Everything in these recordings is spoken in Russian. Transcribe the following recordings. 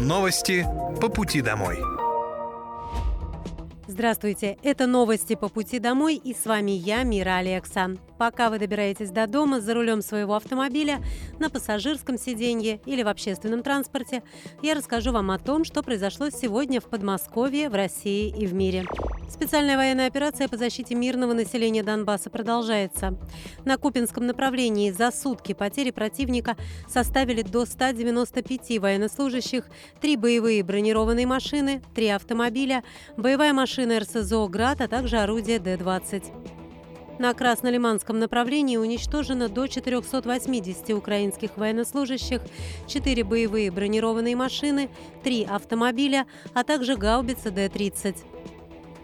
Новости по пути домой. Здравствуйте, это новости по пути домой и с вами я, Мира Алекса. Пока вы добираетесь до дома за рулем своего автомобиля, на пассажирском сиденье или в общественном транспорте, я расскажу вам о том, что произошло сегодня в Подмосковье, в России и в мире. Специальная военная операция по защите мирного населения Донбасса продолжается. На Купинском направлении за сутки потери противника составили до 195 военнослужащих, три боевые бронированные машины, три автомобиля, боевая машина РСЗО «Град», а также орудие Д-20. На Краснолиманском направлении уничтожено до 480 украинских военнослужащих, 4 боевые бронированные машины, 3 автомобиля, а также гаубица Д-30.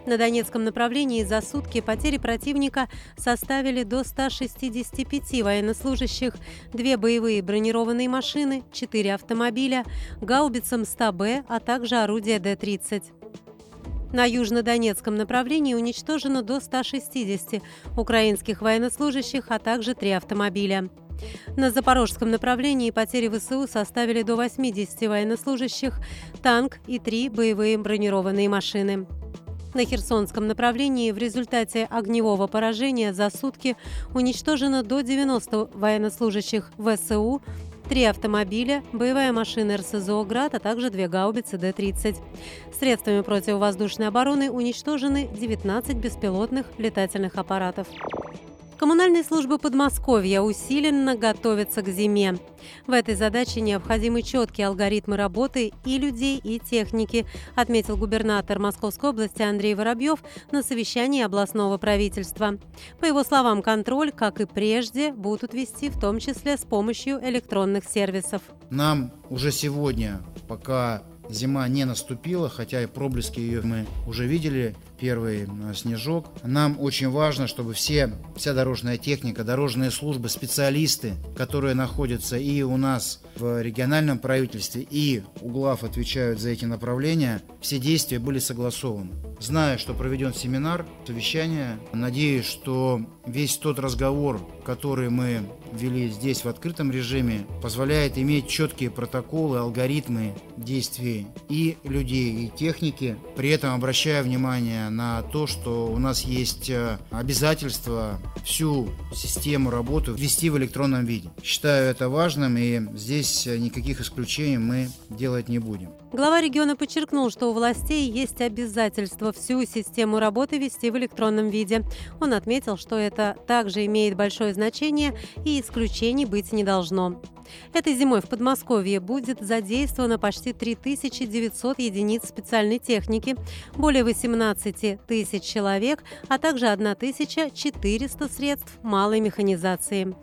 На Донецком направлении за сутки потери противника составили до 165 военнослужащих, две боевые бронированные машины, четыре автомобиля, гаубицам 100Б, а также орудия Д-30. На южнодонецком направлении уничтожено до 160 украинских военнослужащих, а также три автомобиля. На запорожском направлении потери ВСУ составили до 80 военнослужащих, танк и три боевые бронированные машины. На Херсонском направлении в результате огневого поражения за сутки уничтожено до 90 военнослужащих ВСУ, три автомобиля, боевая машина РСЗО «Град», а также две гаубицы Д-30. Средствами противовоздушной обороны уничтожены 19 беспилотных летательных аппаратов. Коммунальные службы Подмосковья усиленно готовятся к зиме. В этой задаче необходимы четкие алгоритмы работы и людей, и техники, отметил губернатор Московской области Андрей Воробьев на совещании областного правительства. По его словам, контроль, как и прежде, будут вести в том числе с помощью электронных сервисов. Нам уже сегодня, пока Зима не наступила, хотя и проблески ее мы уже видели, первый э, снежок. Нам очень важно, чтобы все, вся дорожная техника, дорожные службы, специалисты, которые находятся и у нас в региональном правительстве, и у глав отвечают за эти направления, все действия были согласованы. Зная, что проведен семинар, совещание, надеюсь, что весь тот разговор, который мы вели здесь в открытом режиме, позволяет иметь четкие протоколы, алгоритмы действий и людей, и техники, при этом обращая внимание на то, что у нас есть э, обязательство всю систему работы ввести в электронном виде. Считаю это важным, и здесь никаких исключений мы делать не будем. Глава региона подчеркнул, что у властей есть обязательство всю систему работы вести в электронном виде. Он отметил, что это также имеет большое значение и исключений быть не должно. Этой зимой в Подмосковье будет задействовано почти 3900 единиц специальной техники, более 18 тысяч человек, а также 1400 средств малой механизации.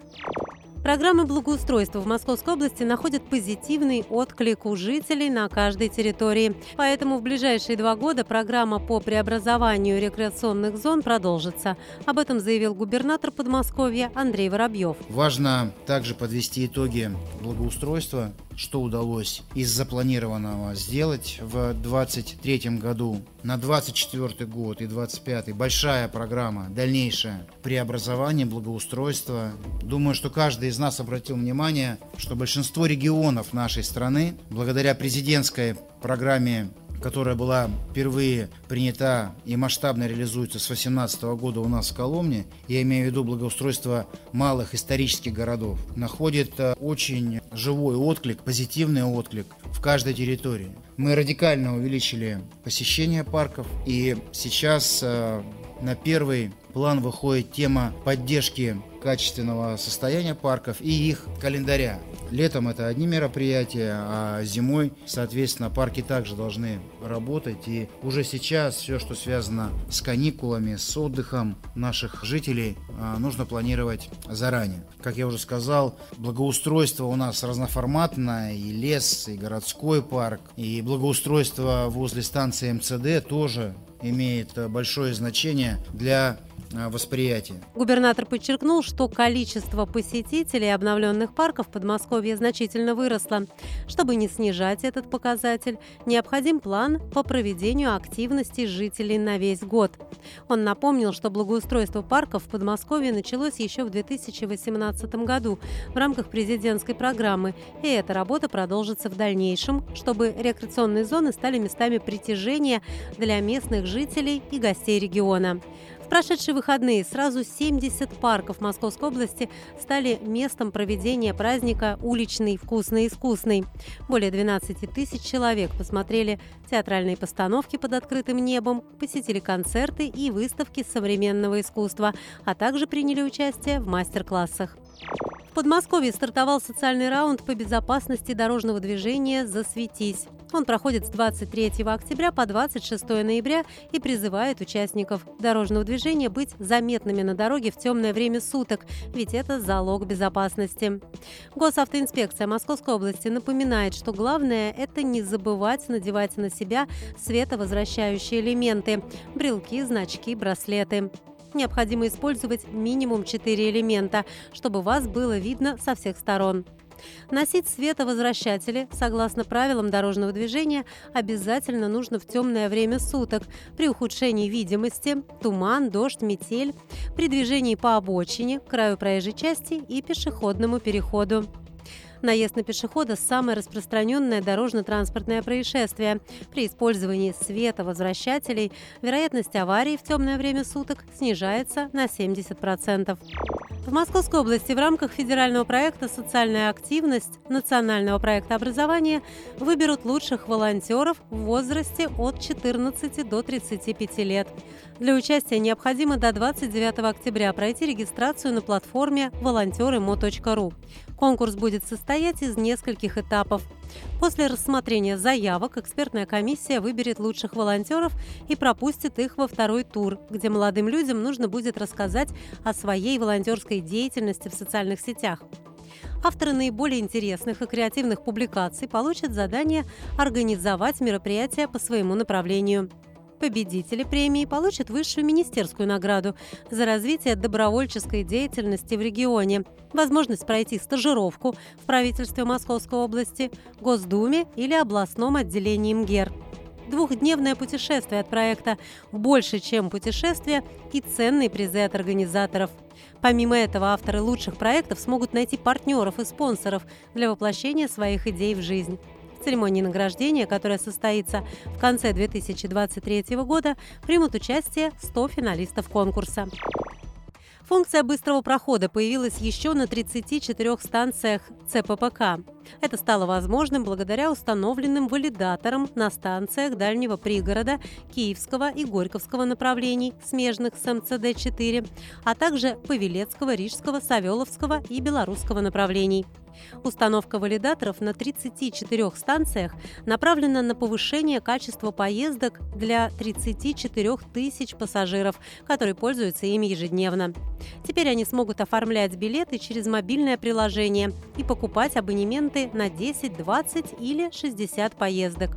Программы благоустройства в Московской области находят позитивный отклик у жителей на каждой территории. Поэтому в ближайшие два года программа по преобразованию рекреационных зон продолжится. Об этом заявил губернатор Подмосковья Андрей Воробьев. Важно также подвести итоги благоустройства что удалось из запланированного сделать в 2023 году. На 2024 год и 2025 большая программа, дальнейшее преобразование, благоустройство. Думаю, что каждый из нас обратил внимание, что большинство регионов нашей страны, благодаря президентской программе которая была впервые принята и масштабно реализуется с 2018 года у нас в Коломне, я имею в виду благоустройство малых исторических городов, находит э, очень живой отклик, позитивный отклик в каждой территории. Мы радикально увеличили посещение парков, и сейчас э, на первый план выходит тема поддержки качественного состояния парков и их календаря. Летом это одни мероприятия, а зимой, соответственно, парки также должны работать. И уже сейчас все, что связано с каникулами, с отдыхом наших жителей, а, нужно планировать заранее. Как я уже сказал, благоустройство у нас разноформатное, и лес, и городской парк, и благоустройство возле станции МЦД тоже имеет большое значение для восприятия. Губернатор подчеркнул, что количество посетителей обновленных парков в Подмосковье значительно выросло. Чтобы не снижать этот показатель, необходим план по проведению активности жителей на весь год. Он напомнил, что благоустройство парков в Подмосковье началось еще в 2018 году в рамках президентской программы, и эта работа продолжится в дальнейшем, чтобы рекреационные зоны стали местами притяжения для местных жителей и гостей региона прошедшие выходные сразу 70 парков Московской области стали местом проведения праздника «Уличный вкусный-искусный». Более 12 тысяч человек посмотрели театральные постановки под открытым небом, посетили концерты и выставки современного искусства, а также приняли участие в мастер-классах. В Подмосковье стартовал социальный раунд по безопасности дорожного движения «Засветись». Он проходит с 23 октября по 26 ноября и призывает участников дорожного движения быть заметными на дороге в темное время суток, ведь это залог безопасности. Госавтоинспекция Московской области напоминает, что главное – это не забывать надевать на себя световозвращающие элементы – брелки, значки, браслеты необходимо использовать минимум 4 элемента, чтобы вас было видно со всех сторон. Носить световозвращатели, согласно правилам дорожного движения, обязательно нужно в темное время суток при ухудшении видимости, туман, дождь, метель, при движении по обочине, краю проезжей части и пешеходному переходу. Наезд на пешехода – самое распространенное дорожно-транспортное происшествие. При использовании света вероятность аварии в темное время суток снижается на 70%. В Московской области в рамках федерального проекта «Социальная активность» национального проекта образования выберут лучших волонтеров в возрасте от 14 до 35 лет. Для участия необходимо до 29 октября пройти регистрацию на платформе волонтеры.мо.ру. Конкурс будет состоять из нескольких этапов. После рассмотрения заявок экспертная комиссия выберет лучших волонтеров и пропустит их во второй тур, где молодым людям нужно будет рассказать о своей волонтерской деятельности в социальных сетях. Авторы наиболее интересных и креативных публикаций получат задание организовать мероприятие по своему направлению. Победители премии получат высшую министерскую награду за развитие добровольческой деятельности в регионе, возможность пройти стажировку в правительстве Московской области, Госдуме или областном отделении МГЕР двухдневное путешествие от проекта «Больше, чем путешествие» и ценные призы от организаторов. Помимо этого, авторы лучших проектов смогут найти партнеров и спонсоров для воплощения своих идей в жизнь. Церемонии награждения, которая состоится в конце 2023 года, примут участие 100 финалистов конкурса. Функция быстрого прохода появилась еще на 34 станциях ЦППК. Это стало возможным благодаря установленным валидаторам на станциях дальнего пригорода Киевского и Горьковского направлений, смежных с МЦД-4, а также Павелецкого, Рижского, Савеловского и Белорусского направлений. Установка валидаторов на 34 станциях направлена на повышение качества поездок для 34 тысяч пассажиров, которые пользуются ими ежедневно. Теперь они смогут оформлять билеты через мобильное приложение и покупать абонементы на 10, 20 или 60 поездок.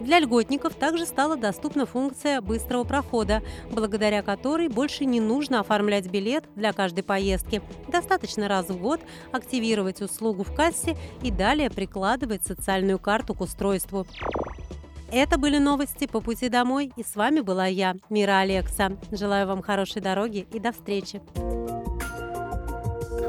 Для льготников также стала доступна функция быстрого прохода, благодаря которой больше не нужно оформлять билет для каждой поездки. Достаточно раз в год активировать услугу в кассе и далее прикладывать социальную карту к устройству. Это были новости по пути домой, и с вами была я, Мира Алекса. Желаю вам хорошей дороги и до встречи.